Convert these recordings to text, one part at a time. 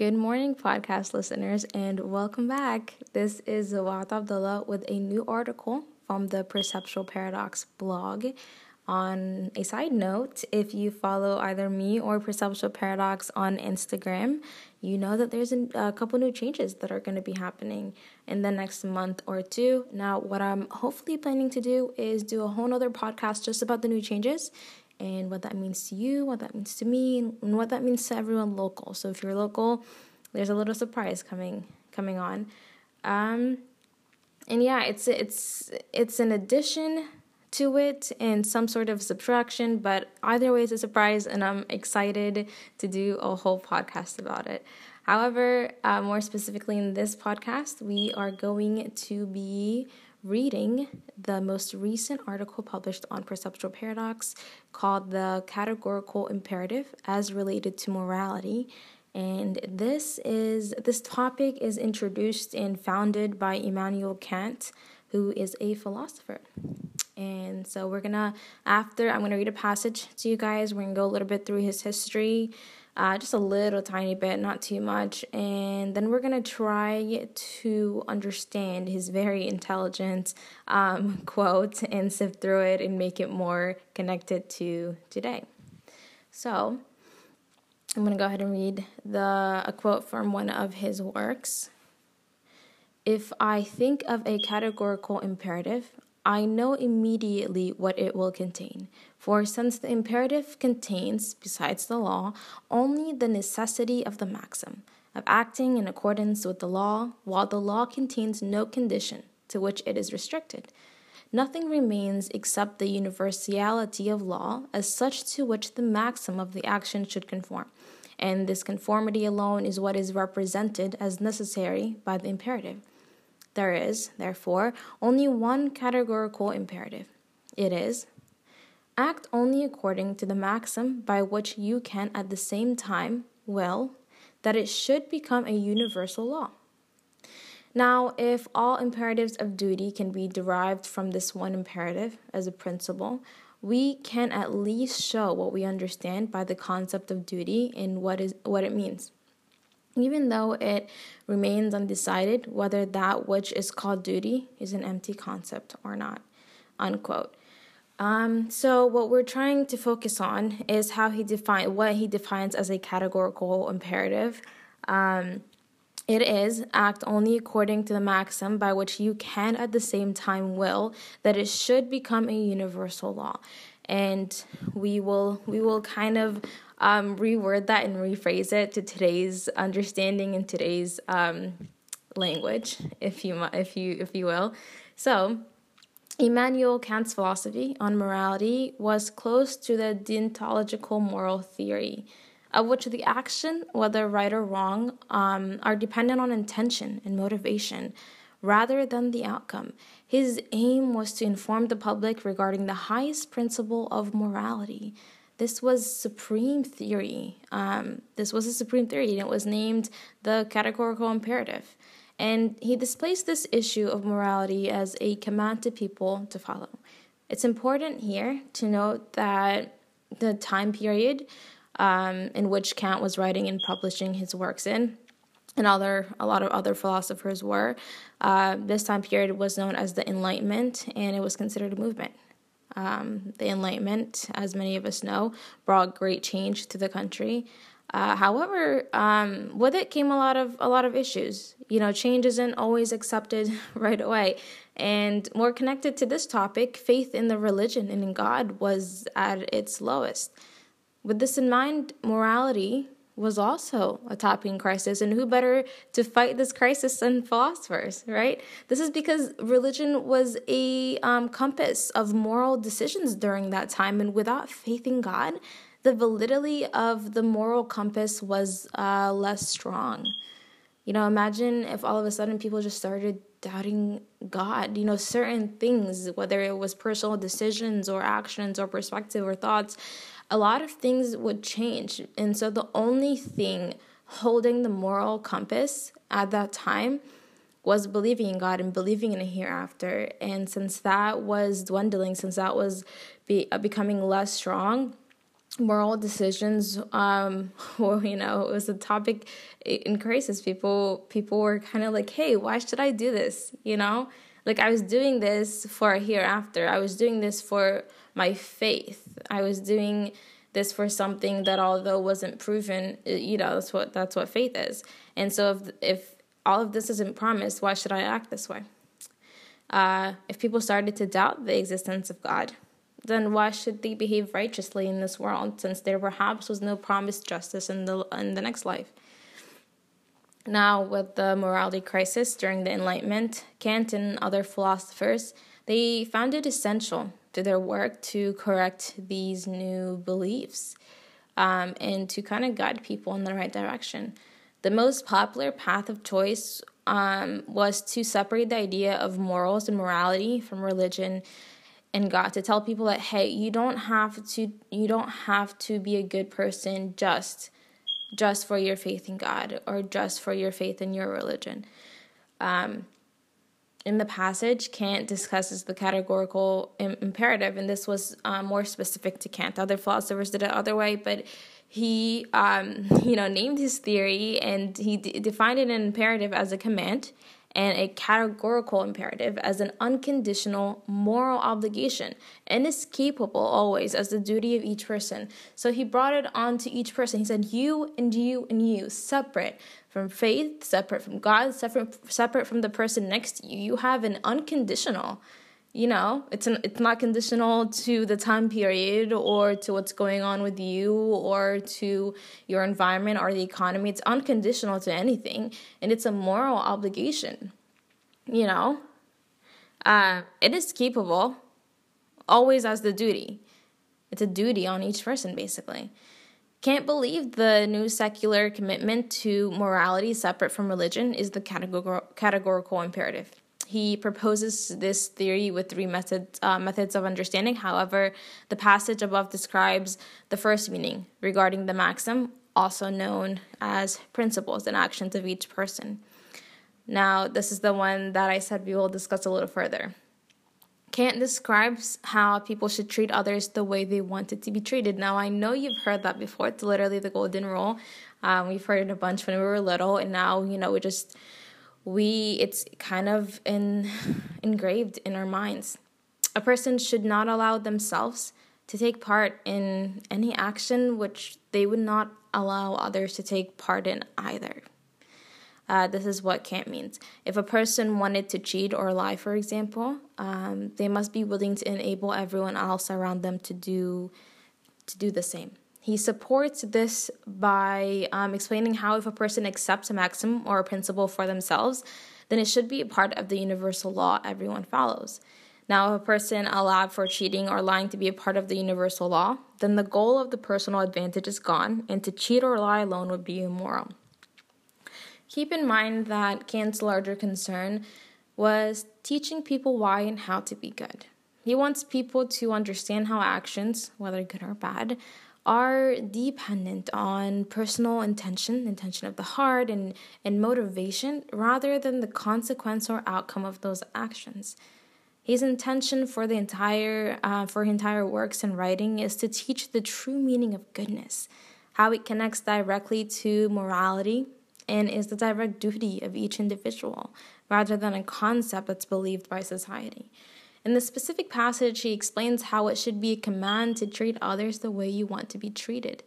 Good morning, podcast listeners, and welcome back. This is Zawat Abdullah with a new article from the Perceptual Paradox blog. On a side note, if you follow either me or Perceptual Paradox on Instagram, you know that there's a, couple new changes that are going to be happening in the next month or two. Now, what I'm hopefully planning to do is do a whole nother podcast just about the new changes and what that means to you, what that means to me, and what that means to everyone local. So if you're local, there's a little surprise coming coming on. Um, and yeah, it's it's it's an addition to it and some sort of subtraction, but either way, it's a surprise, and I'm excited to do a whole podcast about it. However, uh, more specifically in this podcast, we are going to be reading the most recent article published on perceptual paradox called The Categorical Imperative as Related to Morality. And this is this topic is introduced and founded by Immanuel Kant, who is a philosopher. And so we're gonna after I'm gonna read a passage to you guys. We're gonna go a little bit through his history, uh, just a little tiny bit, not too much. And then we're going to try to understand his very intelligent um, quote and sift through it and make it more connected to today. So I'm going to go ahead and read the a quote from one of his works. If I think of a categorical imperative, I know immediately what it will contain. For since the imperative contains, besides the law, only the necessity of the maxim, of acting in accordance with the law, while the law contains no condition to which it is restricted, nothing remains except the universality of law as such to which the maxim of the action should conform. And this conformity alone is what is represented as necessary by the imperative. There is, therefore, only one categorical imperative. It is act only according to the maxim by which you can at the same time will that it should become a universal law. Now, if all imperatives of duty can be derived from this one imperative as a principle, we can at least show what we understand by the concept of duty and what is what it means even though it remains undecided whether that which is called duty is an empty concept or not. Unquote. Um, so what we're trying to focus on is how he define what he defines as a categorical imperative. Um, it is act only according to the maxim by which you can at the same time will that it should become a universal law and we will we will kind of um, reword that and rephrase it to today's understanding and today's um, language, if you if you if you will. So, Immanuel Kant's philosophy on morality was close to the deontological moral theory, of which the action, whether right or wrong, um, are dependent on intention and motivation rather than the outcome. His aim was to inform the public regarding the highest principle of morality, this was supreme theory. Um, this was a supreme theory, and it was named the categorical imperative. And he displays this issue of morality as a command to people to follow. It's important here to note that the time period um, in which Kant was writing and publishing his works in, and other a lot of other philosophers were, uh, this time period was known as the Enlightenment, and it was considered a movement. Um, the Enlightenment, as many of us know, brought great change to the country. Uh, however, um, with it came a lot of a lot of issues. You know, change isn't always accepted right away. And more connected to this topic, faith in the religion and in God was at its lowest. With this in mind, morality was also a topping crisis, and who better to fight this crisis than philosophers, right? This is because religion was a um, compass of moral decisions during that time, and without faith in God, the validity of the moral compass was uh, less strong. You know, imagine if all of a sudden people just started doubting God, you know, certain things, whether it was personal decisions or actions or perspective or thoughts, a lot of things would change. And so the only thing holding the moral compass at that time was believing in God and believing in a hereafter. And since that was dwindling, since that was be, uh, becoming less strong, moral decisions um well you know it was a topic in crisis people people were kind of like hey why should i do this you know like i was doing this for a hereafter i was doing this for my faith. I was doing this for something that although wasn't proven you know that's what that's what faith is. And so if if all of this isn't promised why should i act this way? Uh, if people started to doubt the existence of god then why should they behave righteously in this world since there perhaps was no promised justice in the in the next life? Now with the morality crisis during the enlightenment kant and other philosophers they found it essential to their work to correct these new beliefs um, and to kind of guide people in the right direction the most popular path of choice um, was to separate the idea of morals and morality from religion and God to tell people that hey, you don't have to you don't have to be a good person just just for your faith in God or just for your faith in your religion. Um, in the passage, Kant discusses the categorical Im- imperative, and this was uh, more specific to Kant. Other philosophers did it other way, but he, um, you know, named his theory and he d- defined an imperative as a command and a categorical imperative as an unconditional moral obligation, inescapable always as the duty of each person. So he brought it on to each person. He said, You and you and you, separate from faith, separate from God, separate, separate from the person next to you. You have an unconditional you know it's an, it's not conditional to the time period or to what's going on with you or to your environment or the economy. It's unconditional to anything and it's a moral obligation you know? Uh, it is capable always as the duty. It's a duty on each person basically. Kant believe the new secular commitment to morality separate from religion is the categor- categorical imperative he proposes this theory with three methods, uh, methods of understanding. However, the passage above describes the first meaning regarding the maxim, also known as principles and actions of each person. Now, this is the one that I said we will discuss a little further. Kant describes how people should treat others the way they wanted to be treated. Now, I know you've heard that before. It's literally the golden rule. Um, we've heard it a bunch when we were little, and now, you know, we just we it's kind of in, engraved in our minds. A person should not allow themselves to take part in any action which they would not allow others to take part in either. Uh, this is what Kant means. If a person wanted to cheat or lie, for example, um, they must be willing to enable everyone else around them to do to do the same. He supports this by um, explaining how if a person accepts a maxim or a principle for themselves, then it should be a part of the universal law everyone follows. Now, if a person allowed for cheating or lying to be a part of the universal law, then the goal of the personal advantage is gone, and to cheat or lie alone would be immoral. Keep in mind that Kant's larger concern was teaching people why and how to be good. He wants people to understand how actions, whether good or bad, are dependent on personal intention, intention of the heart, and, and motivation rather than the consequence or outcome of those actions. His intention for the entire uh, for entire works and writing is to teach the true meaning of goodness, how it connects directly to morality, and is the direct duty of each individual, rather than a concept that's believed by society. In the specific passage, he explains how it should be a command to treat others the way you want to be treated.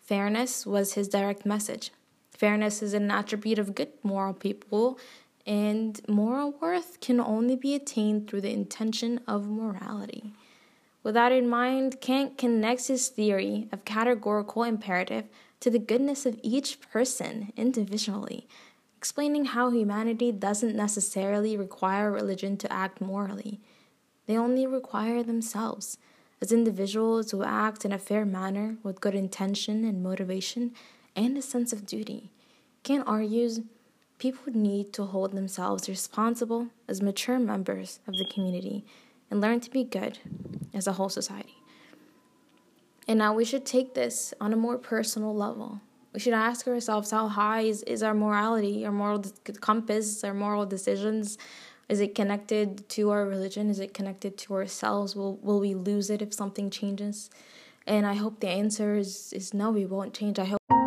Fairness was his direct message. Fairness is an attribute of good moral people, and moral worth can only be attained through the intention of morality. With that in mind, Kant connects his theory of categorical imperative to the goodness of each person individually, explaining how humanity doesn't necessarily require religion to act morally. They only require themselves as individuals who act in a fair manner with good intention and motivation and a sense of duty. Kant argues people need to hold themselves responsible as mature members of the community and learn to be good as a whole society. And now we should take this on a more personal level. We should ask ourselves how high is, is our morality, our moral compass, our moral decisions, is it connected to our religion? Is it connected to ourselves? Will will we lose it if something changes? And I hope the answer is, is no, we won't change. I hope.